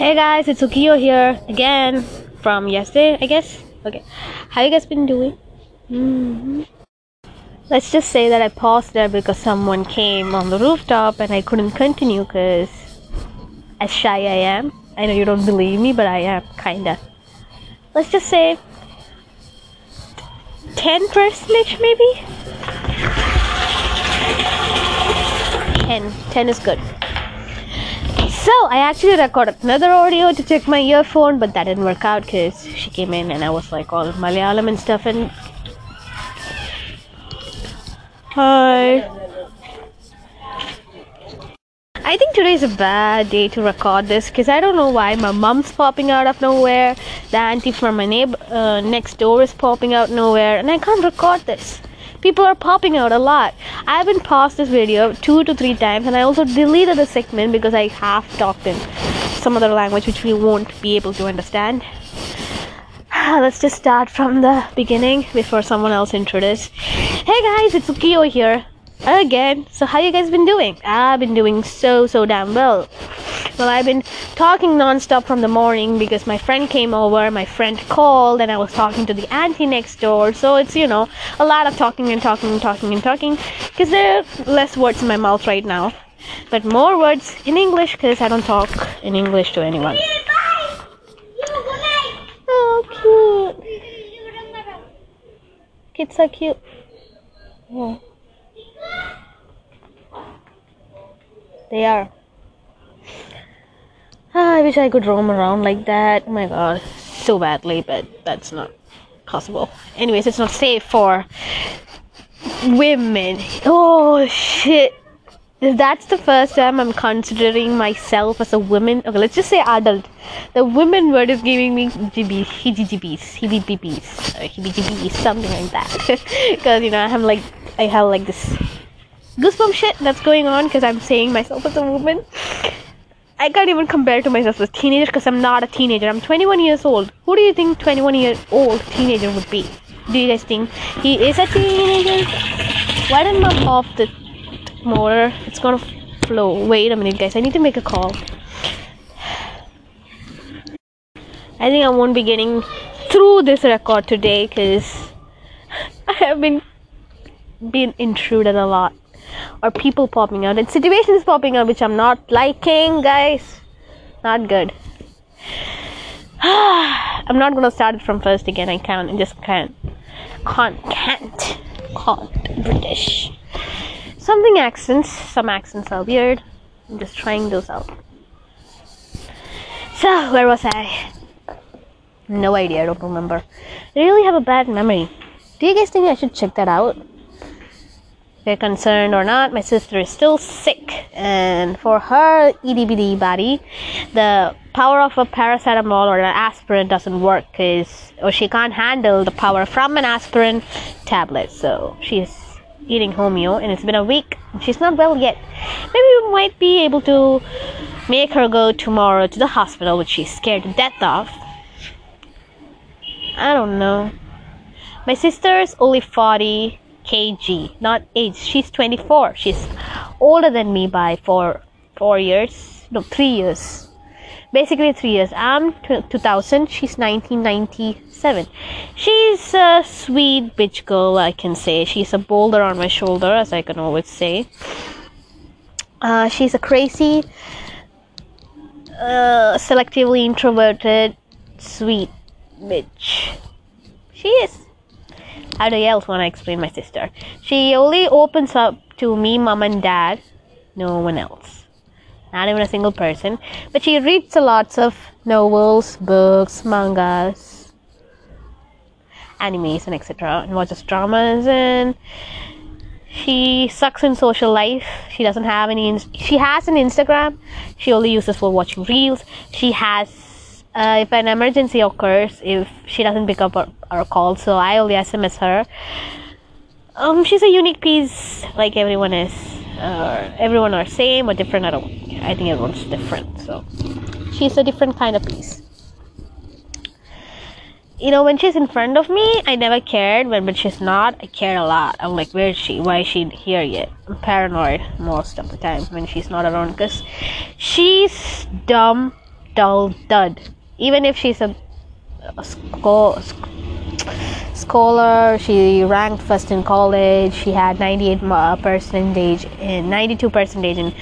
Hey guys, it's Ukiyo here again from yesterday, I guess. Okay, how you guys been doing? hmm Let's just say that I paused there because someone came on the rooftop and I couldn't continue because as shy I am. I know you don't believe me, but I am kinda. Let's just say 10 percentage maybe? 10. 10 is good. So I actually recorded another audio to check my earphone, but that didn't work out because she came in and I was like all Malayalam and stuff. And hi. I think today is a bad day to record this because I don't know why my mom's popping out of nowhere. The auntie from my neighbor uh, next door is popping out nowhere, and I can't record this. People are popping out a lot. I haven't paused this video two to three times, and I also deleted the segment because I half talked in some other language which we won't be able to understand. Let's just start from the beginning before someone else introduces. Hey guys, it's Ukiyo here again. So how you guys been doing? I've been doing so so damn well. Well, I've been talking non-stop from the morning because my friend came over, my friend called, and I was talking to the auntie next door. So it's you know a lot of talking and talking and talking and talking because there are less words in my mouth right now, but more words in English because I don't talk in English to anyone. Oh, cute. Kids are cute. Oh. They are. Ah, I wish I could roam around like that. Oh my god, so badly, but that's not possible. Anyways, it's not safe for women. Oh shit. If That's the first time I'm considering myself as a woman. Okay, let's just say adult. The women word is giving me jibbies, hijibis, hibibibis, or hibijibis, something like that. Because, you know, I have like, I have like this goosebump shit that's going on because I'm saying myself as a woman. I can't even compare to myself as a teenager because I'm not a teenager. I'm 21 years old. Who do you think 21 year old teenager would be? Do you guys think he is a teenager? Why didn't mom off the motor? It's gonna flow. Wait a minute, guys. I need to make a call. I think I won't be getting through this record today because I have been been intruded a lot or people popping out and situations popping out which I'm not liking, guys. Not good. I'm not gonna start it from first again. I can't. I just can't. Can't. Can't. Can't. British. Something accents. Some accents are weird. I'm just trying those out. So where was I? No idea. I don't remember. I really have a bad memory. Do you guys think I should check that out? They're concerned or not, my sister is still sick, and for her EDBD body, the power of a paracetamol or an aspirin doesn't work because or she can't handle the power from an aspirin tablet. So she's eating homeo, and it's been a week. She's not well yet. Maybe we might be able to make her go tomorrow to the hospital, which she's scared to death of. I don't know. My sister's only 40 kg, not age. She's 24. She's older than me by four four years. No, three years. Basically, three years. I'm t- 2000. She's 1997. She's a sweet bitch girl, I can say. She's a boulder on my shoulder, as I can always say. Uh, she's a crazy, uh, selectively introverted, sweet bitch. She is how do else want to explain my sister? She only opens up to me, mom, and dad, no one else. Not even a single person. But she reads a lots of novels, books, mangas, animes, and etc. And watches dramas and she sucks in social life. She doesn't have any. she has an Instagram. She only uses for watching reels. She has uh, if an emergency occurs, if she doesn't pick up our, our call, so I only SMS her. Um, she's a unique piece, like everyone is. Uh, everyone are same or different. I don't. I think everyone's different. So she's a different kind of piece. You know, when she's in front of me, I never cared. When when she's not, I care a lot. I'm like, where is she? Why is she here yet? I'm paranoid most of the time when she's not around because she's dumb dull dud. Even if she's a, a sco- scholar, she ranked first in college. She had 98 ma- percentage in 92 percentage in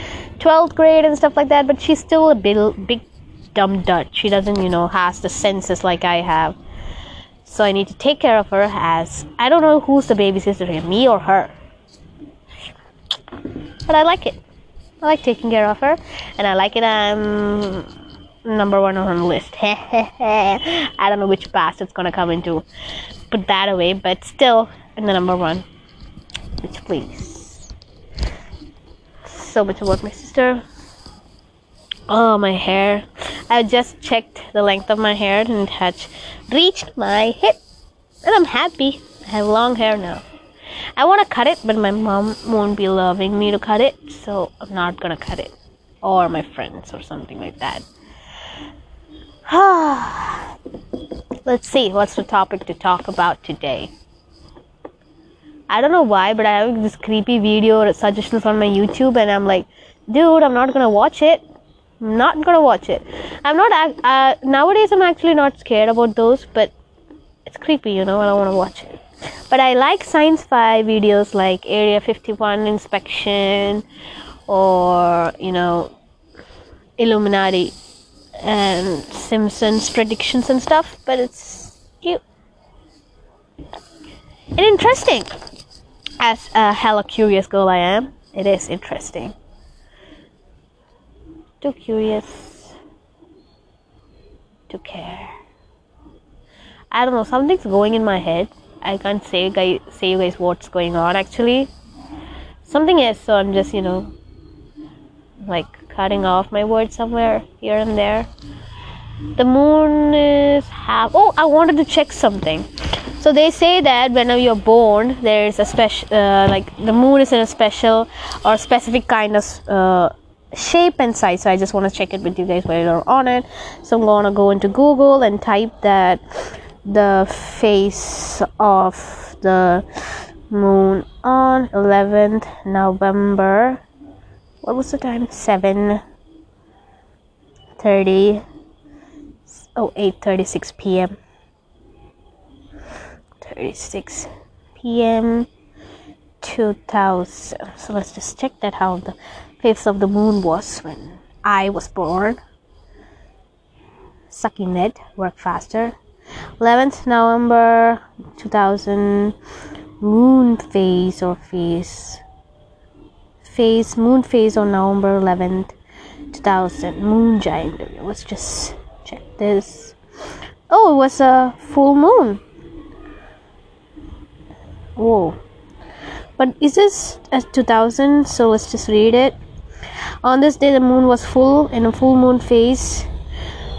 12th grade and stuff like that. But she's still a big, big dumb dud. She doesn't, you know, has the senses like I have. So I need to take care of her as I don't know who's the babysitter here, me or her. But I like it. I like taking care of her, and I like it. I'm number one on the list. I don't know which past it's gonna come into. Put that away, but still in the number one. Which please. So much about my sister. Oh, my hair. I just checked the length of my hair and it has reached my hip. And I'm happy. I have long hair now. I want to cut it, but my mom won't be loving me to cut it, so I'm not gonna cut it. Or my friends, or something like that. Let's see, what's the topic to talk about today? I don't know why, but I have this creepy video suggestions on my YouTube, and I'm like, dude, I'm not gonna watch it. I'm not gonna watch it. I'm not. Uh, nowadays, I'm actually not scared about those, but it's creepy, you know. I don't want to watch it. But I like science fi videos like Area 51 inspection, or you know, Illuminati and Simpsons predictions and stuff. But it's cute and interesting. As a hella curious girl I am, it is interesting too curious to care. I don't know, something's going in my head. I can't say guys say you guys what's going on actually. Something is so I'm just, you know, like cutting off my words somewhere here and there. The moon is half oh I wanted to check something. So they say that whenever you're born, there's a special, uh, like the moon is in a special or specific kind of uh, shape and size so i just want to check it with you guys while you're on it so i'm to go into google and type that the face of the moon on 11th november what was the time? 7 30 oh 8 36 p.m 36 p.m 2000 so let's just check that how the phase of the moon was when I was born. Sucking it, work faster. 11th November 2000 moon phase or phase phase moon phase on November 11th 2000 moon giant let's just check this. Oh it was a full moon. Whoa. But is this a 2000 so let's just read it. On this day, the moon was full. In a full moon phase,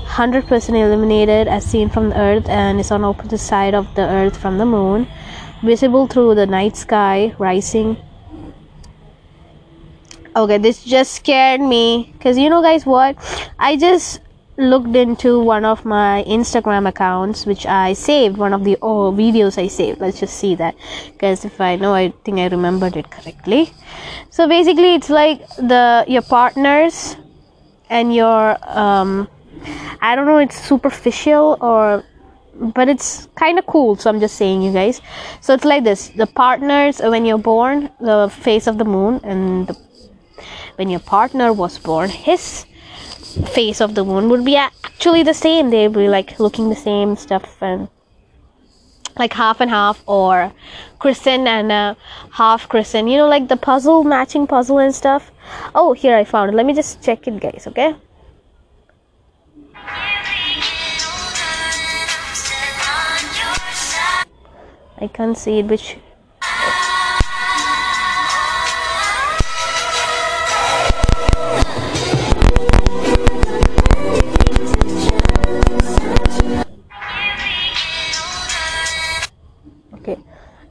100% illuminated as seen from the earth and is on opposite side of the earth from the moon, visible through the night sky, rising. Okay, this just scared me because you know, guys, what? I just looked into one of my Instagram accounts, which I saved, one of the oh, videos I saved. Let's just see that because if I know, I think I remembered it correctly. So basically, it's like the your partners and your um, I don't know, it's superficial or but it's kind of cool so i'm just saying you guys so it's like this the partners when you're born the face of the moon and the, when your partner was born his face of the moon would be actually the same. They'd be like looking the same stuff and like half and half or crescent and uh, half crescent. You know, like the puzzle matching puzzle and stuff. Oh, here I found it. Let me just check it, guys. Okay. I can't see it, which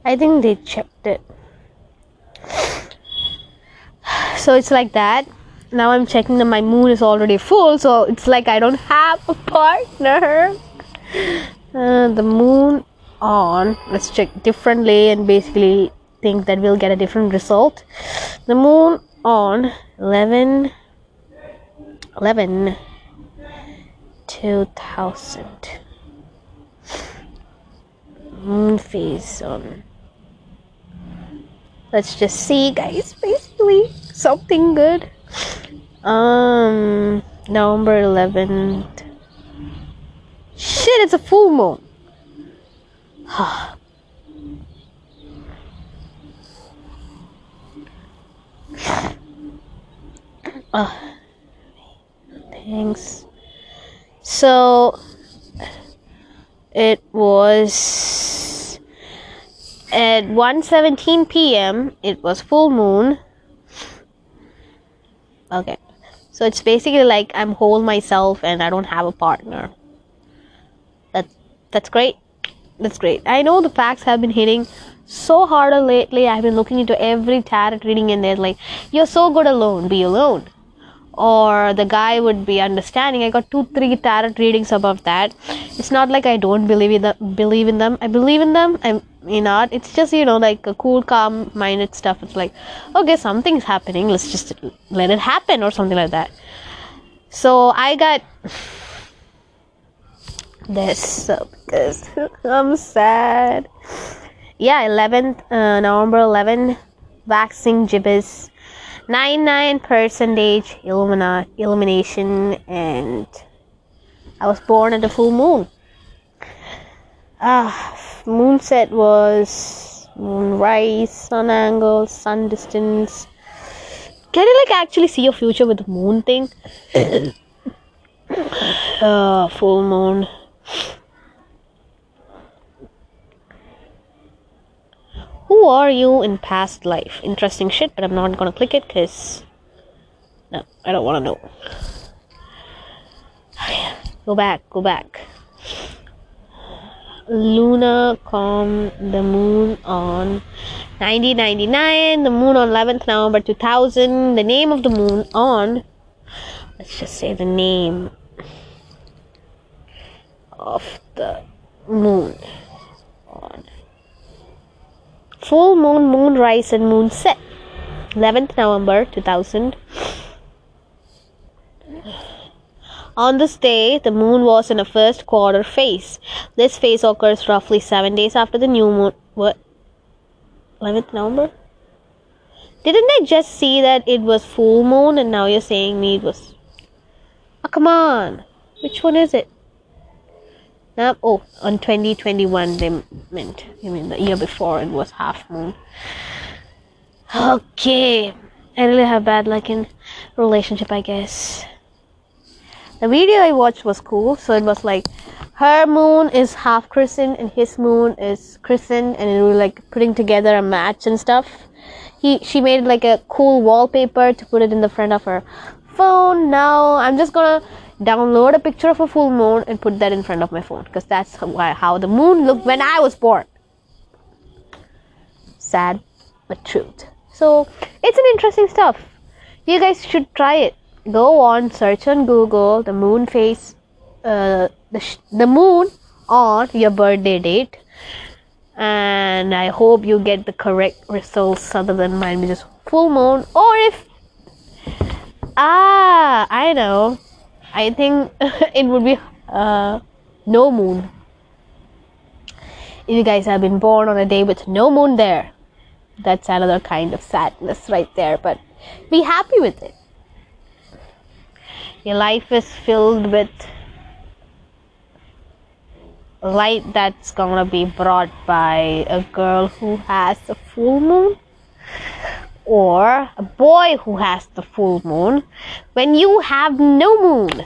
I think they checked it. So it's like that. Now I'm checking that my moon is already full, so it's like I don't have a partner. Uh, the moon on. Let's check differently and basically think that we'll get a different result. The moon on 11 11 2000. Moon phase on. Let's just see, guys. Basically, something good. Um, November 11th. Shit, it's a full moon. uh, thanks. So it was at 1:17 p.m. It was full moon. Okay. So it's basically like I'm whole myself and I don't have a partner. That that's great. That's great. I know the facts have been hitting so harder lately. I've been looking into every tarot reading and they're like, You're so good alone, be alone or the guy would be understanding. I got two, three tarot readings above that. It's not like I don't believe in them. Believe in them. I believe in them. I'm not. It's just you know like a cool, calm minded stuff. It's like okay, something's happening. Let's just let it happen or something like that. So I got this because I'm sad. Yeah, 11th uh, November 11, waxing gibbous 99 percentage illumina- illumination and I was born at the full moon. Ah, moonset was moonrise sun angle, sun distance. Can you like actually see your future with the moon thing? uh, full moon. Who are you in past life? Interesting shit, but I'm not gonna click it because no, I don't wanna know. Go back, go back. Luna com the moon on 1999, the moon on 11th November 2000, the name of the moon on, let's just say the name of the moon on full moon, moon rise, and moon set. 11th November 2000. On this day, the moon was in a first quarter phase. This phase occurs roughly seven days after the new moon. What? 11th November? Didn't I just see that it was full moon and now you're saying me it was. Oh, come on. Which one is it? Now, oh, on 2021 they meant. I mean, the year before it was half moon. Okay. I really have bad luck in relationship, I guess. The video I watched was cool. So it was like her moon is half crescent and his moon is crescent, and it was like putting together a match and stuff. He she made like a cool wallpaper to put it in the front of her phone. Now I'm just gonna download a picture of a full moon and put that in front of my phone because that's how the moon looked when I was born. Sad, but truth. So it's an interesting stuff. You guys should try it. Go on, search on Google the moon face uh, the sh- the moon on your birthday date, and I hope you get the correct results other than mine, which is full moon. Or if ah, I know I think it would be uh, no moon. If you guys have been born on a day with no moon there, that's another kind of sadness right there. But be happy with it. Your life is filled with light that's gonna be brought by a girl who has a full moon or a boy who has the full moon when you have no moon.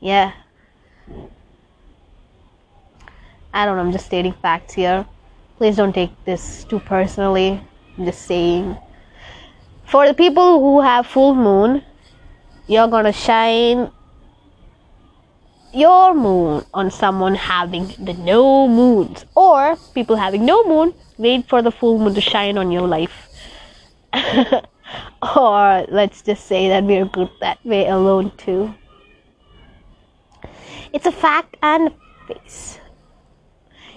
Yeah. I don't know, I'm just stating facts here. Please don't take this too personally. I'm just saying. For the people who have full moon, you're gonna shine your moon on someone having the no moons. Or people having no moon wait for the full moon to shine on your life. Or let's just say that we're good that way alone too. It's a fact and a face.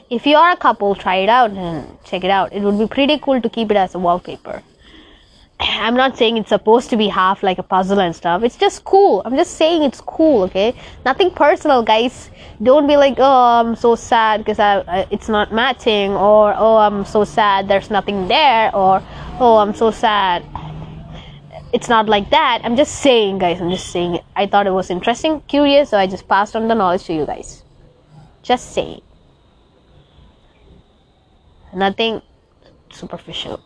If you are a couple try it out and check it out. It would be pretty cool to keep it as a wallpaper I'm not saying it's supposed to be half like a puzzle and stuff. It's just cool. I'm just saying it's cool, okay? Nothing personal, guys. Don't be like, oh, I'm so sad because it's not matching, or oh, I'm so sad there's nothing there, or oh, I'm so sad. It's not like that. I'm just saying, guys. I'm just saying. I thought it was interesting, curious, so I just passed on the knowledge to you guys. Just saying. Nothing superficial,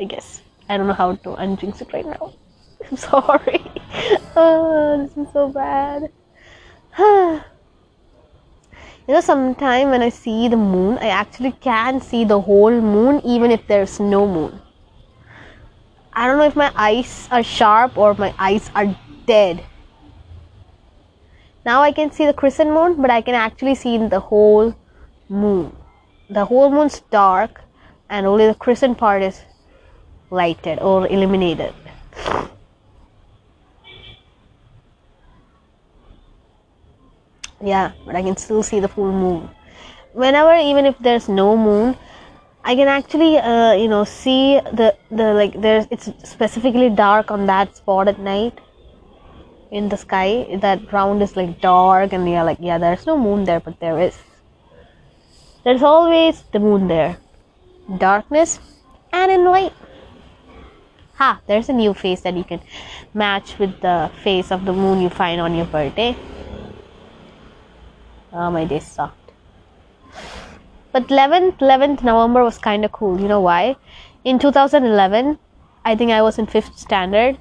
I guess. I don't know how to unjinx it right now. I'm sorry. oh, this is so bad. you know, sometime when I see the moon, I actually can see the whole moon even if there's no moon. I don't know if my eyes are sharp or my eyes are dead. Now I can see the crescent moon, but I can actually see the whole moon. The whole moon's dark, and only the crescent part is lighted or illuminated. Yeah, but I can still see the full moon. Whenever, even if there's no moon, I can actually, uh, you know, see the the like there's it's specifically dark on that spot at night in the sky. That ground is like dark, and you're like, yeah, there's no moon there, but there is. There's always the moon there, darkness and in light ha there's a new face that you can match with the face of the moon you find on your birthday. Oh my day sucked. But 11th 11th november was kind of cool. You know why? In 2011 i think i was in fifth standard.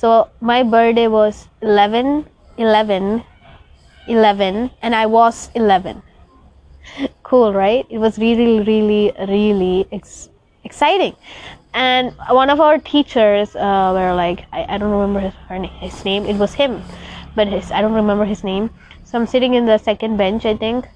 So my birthday was 11 11 11 and i was 11 cool right? It was really really really ex- exciting. And one of our teachers uh, were like I, I don't remember his, her, his name. It was him but his I don't remember his name. So I'm sitting in the second bench I think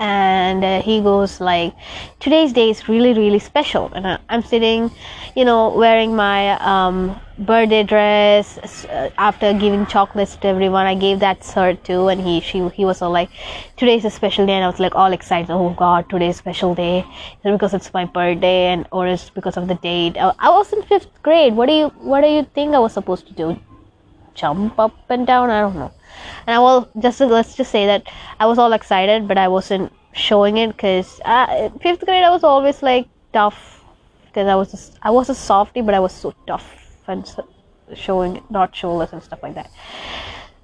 and uh, he goes like today's day is really really special. And uh, i'm sitting you know wearing my um, birthday dress uh, after giving chocolates to everyone i gave that cert too and he she he was all like today's a special day and i was like all excited oh god today's special day. Because it's my birthday and or is because of the date. I, I was in fifth grade. What do you what do you think i was supposed to do? Jump up and down? I don't know and I will just let's just say that I was all excited, but I wasn't showing it because uh, fifth grade I was always like tough because I was I was a softie, but I was so tough and showing not shoulders and stuff like that.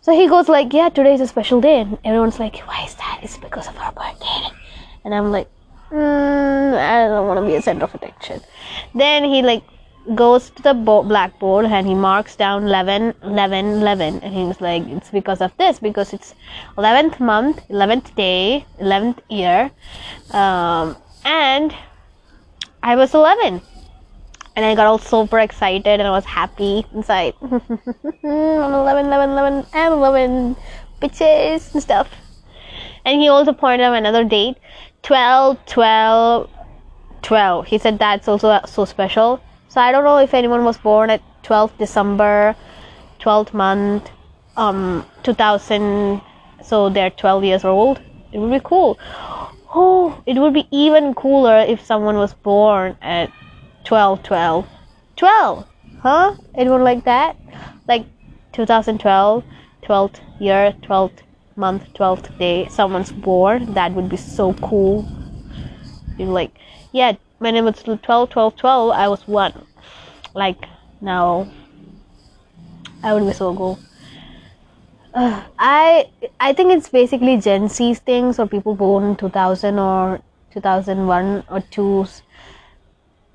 So he goes like, "Yeah, today is a special day," and everyone's like, "Why is that? It's because of our birthday." And I'm like, mm, "I don't want to be a center of attention." Then he like goes to the bo- blackboard and he marks down 11 11 11 and he's like it's because of this because it's 11th month 11th day 11th year um, and i was 11 and i got all super excited and i was happy inside. I'm 11 11 11 and 11 bitches and stuff. And he also pointed out another date 12 12 12 he said that's also so special so I don't know if anyone was born at 12th December, 12th month, um, 2000. So they're 12 years old. It would be cool. Oh, it would be even cooler if someone was born at 12, 12, 12. Huh? Anyone like that? Like 2012, 12th year, 12th month, 12th day, someone's born. That would be so cool. You're like, yeah, my name was 12, 12, 12. I was one like now I would be so. Uh, I I think it's basically Gen Z's things or people born in 2000 or 2001 or 2.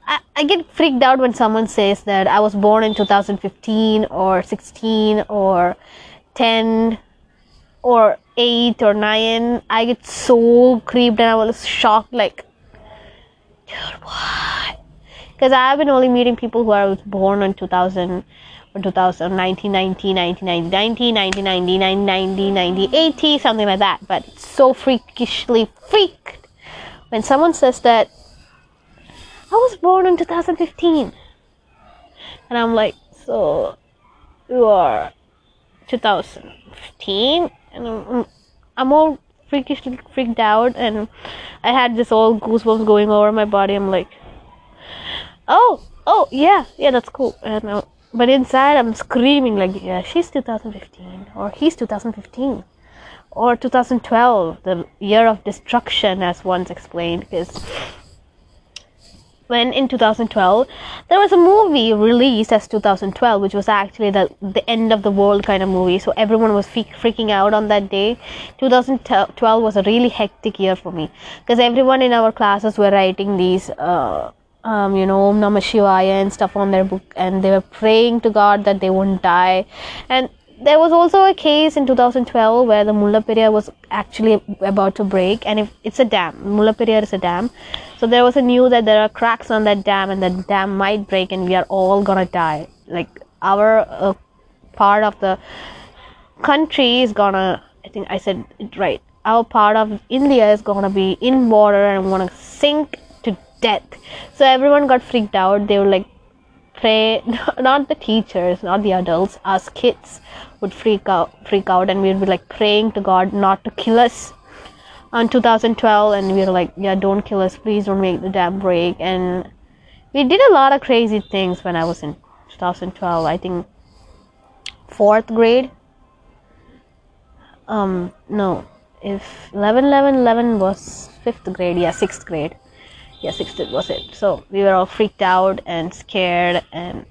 I, I get freaked out when someone says that I was born in 2015 or 16 or 10 or 8 or 9. I get so creeped and I was shocked like, dude, what? because I've been only meeting people who are born in 2000 or 2000, 1990, 1990, 1990, 1990, 90, 80, something like that. But it's so freakishly freaked when someone says that I was born in 2015. And I'm like, so you are 2015? And I'm, I'm all freaked out and I had this all goosebumps going over my body. I'm like, oh, oh yeah, yeah, that's cool. And, uh, but inside, I'm screaming like, yeah, she's 2015 or he's 2015 or 2012, the year of destruction, as once explained, because when in 2012 there was a movie released as 2012 which was actually the the end of the world kind of movie. So everyone was freaking out on that day. 2012 was a really hectic year for me because everyone in our classes were writing these uh, um, you know Om Namah Shivaya and stuff on their book and they were praying to God that they wouldn't die. And there was also a case in 2012 where the Mullaperiyar was actually about to break, and if it's a dam, Mullaperiyar is a dam, so there was a news that there are cracks on that dam, and that dam might break, and we are all gonna die. Like our uh, part of the country is gonna, I think I said it right. Our part of India is gonna be in water and gonna sink to death. So everyone got freaked out. They were like, pray not the teachers not the adults us kids would freak out freak out and we'd be like praying to god not to kill us. On 2012 and we were like yeah don't kill us. Please don't make the dam break. And we did a lot of crazy things when i was in 2012 i think fourth grade. Um no if 11 11 11 was fifth grade. Yeah sixth grade. Yeah sixth was it. So we were all freaked out and scared and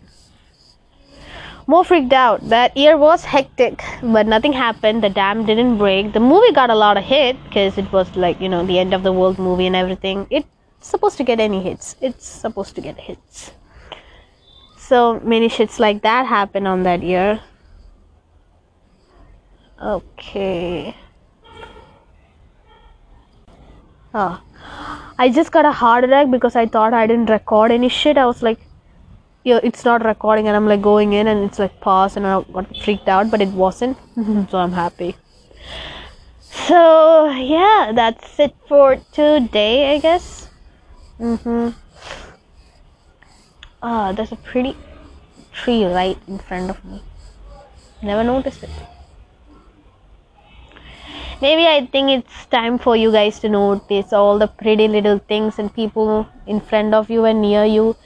more freaked out. That year was hectic but nothing happened. The dam didn't break. The movie got a lot of hit because it was like you know the end of the world movie and everything. It's supposed to get any hits. It's supposed to get hits. So many shits like that happened on that year. Okay. Oh I just got a heart attack because I thought I didn't record any shit. I was like, yeah, it's not recording, and I'm like going in and it's like pause, and I got freaked out, but it wasn't. so I'm happy. So yeah, that's it for today, I guess. Mhm. Ah, there's a pretty tree right in front of me. Never noticed it maybe I think it's time for you guys to notice all the pretty little things and people in front of you and near you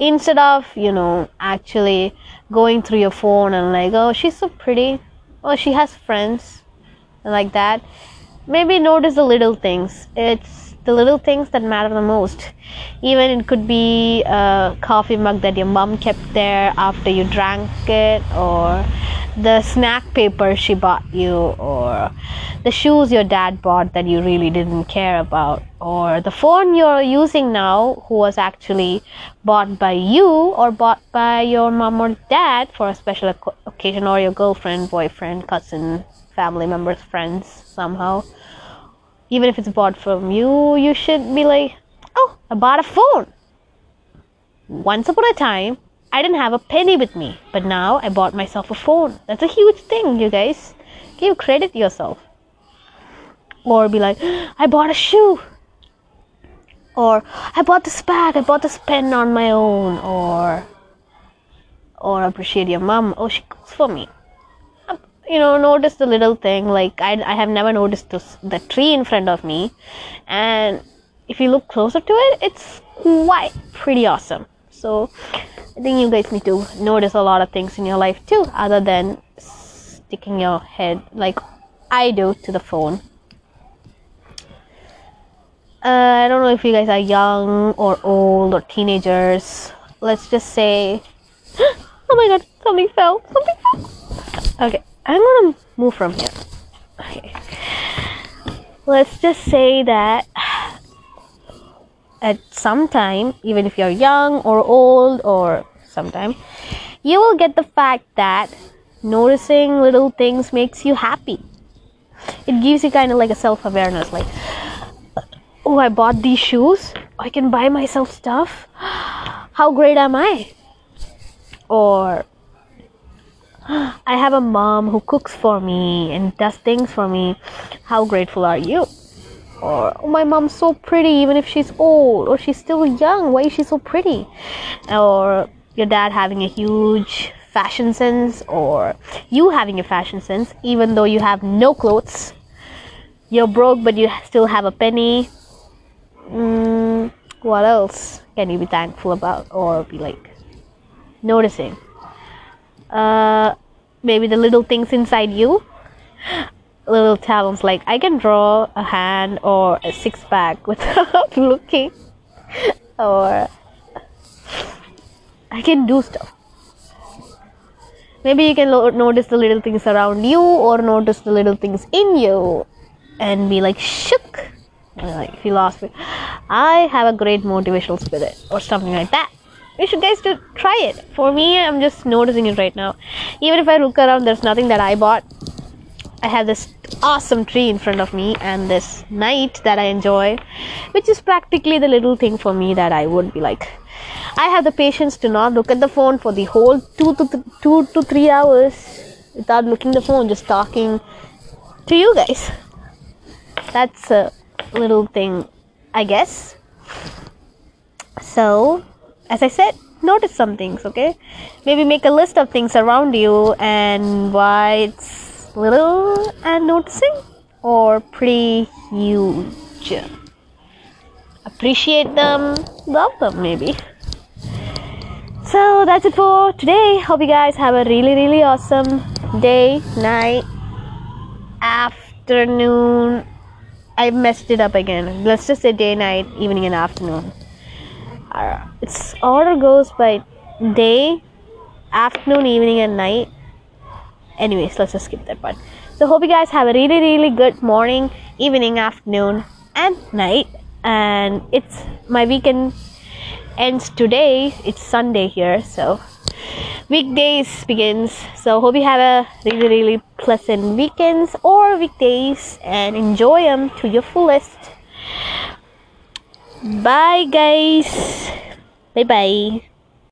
instead of, you know, actually going through your phone and like, oh, she's so pretty, oh, she has friends, and like that. Maybe notice the little things. It's the little things that matter the most. Even it could be a coffee mug that your mom kept there after you drank it, or the snack paper she bought you, or the shoes your dad bought that you really didn't care about, or the phone you're using now, who was actually bought by you or bought by your mom or dad for a special occasion, or your girlfriend, boyfriend, cousin, family members, friends, somehow. Even if it's bought from you, you should be like, oh, I bought a phone. Once upon a time, I didn't have a penny with me, but now I bought myself a phone. That's a huge thing, you guys. Give credit yourself. Or be like, I bought a shoe. Or I bought this bag, I bought this pen on my own. Or or appreciate your mom. Oh, she cooks for me. Um, you know, notice the little thing. Like I, I have never noticed this, the tree in front of me, and if you look closer to it, it's quite pretty awesome. So I think you guys need to notice a lot of things in your life too, other than sticking your head like I do to the phone. Uh, I don't know if you guys are young or old or teenagers. Let's just say, oh my god, something fell. Something fell. Okay, I'm gonna move from here. Okay. Let's just say that at some time, even if you're young or old or sometime, you will get the fact that noticing little things makes you happy. It gives you kind of like a self awareness like, oh, I bought these shoes. I can buy myself stuff. How great am I? Or, I have a mom who cooks for me and does things for me. How grateful are you? or oh, my mom's so pretty even if she's old or she's still young why is she so pretty or your dad having a huge fashion sense or you having a fashion sense even though you have no clothes you're broke but you still have a penny mm, what else can you be thankful about or be like noticing. Uh, maybe the little things inside you. Little talents like I can draw a hand or a six pack without looking, or I can do stuff. Maybe you can lo- notice the little things around you or notice the little things in you and be like shook. Like me, I have a great motivational spirit or something like that. You should guys to try it. For me, I'm just noticing it right now. Even if I look around, there's nothing that I bought. I have this awesome tree in front of me and this night that I enjoy, which is practically the little thing for me that I would be like, I have the patience to not look at the phone for the whole two to th- two to three hours without looking the phone, just talking to you guys. That's a little thing, I guess. So, as I said, notice some things, okay? Maybe make a list of things around you and why it's little and noticing or pretty huge. Appreciate them, love them, maybe. So that's it for today. Hope you guys have a really, really awesome day, night, afternoon. I messed it up again. Let's just say day, night, evening, and afternoon. Uh, its order goes by day, afternoon, evening, and night. Anyways, let's just skip that part. So hope you guys have a really, really good morning, evening, afternoon, and night. And it's my weekend ends today. It's Sunday here, so weekdays begins. So hope you have a really really pleasant weekends or weekdays and enjoy them to your fullest. Bye guys. Bye bye.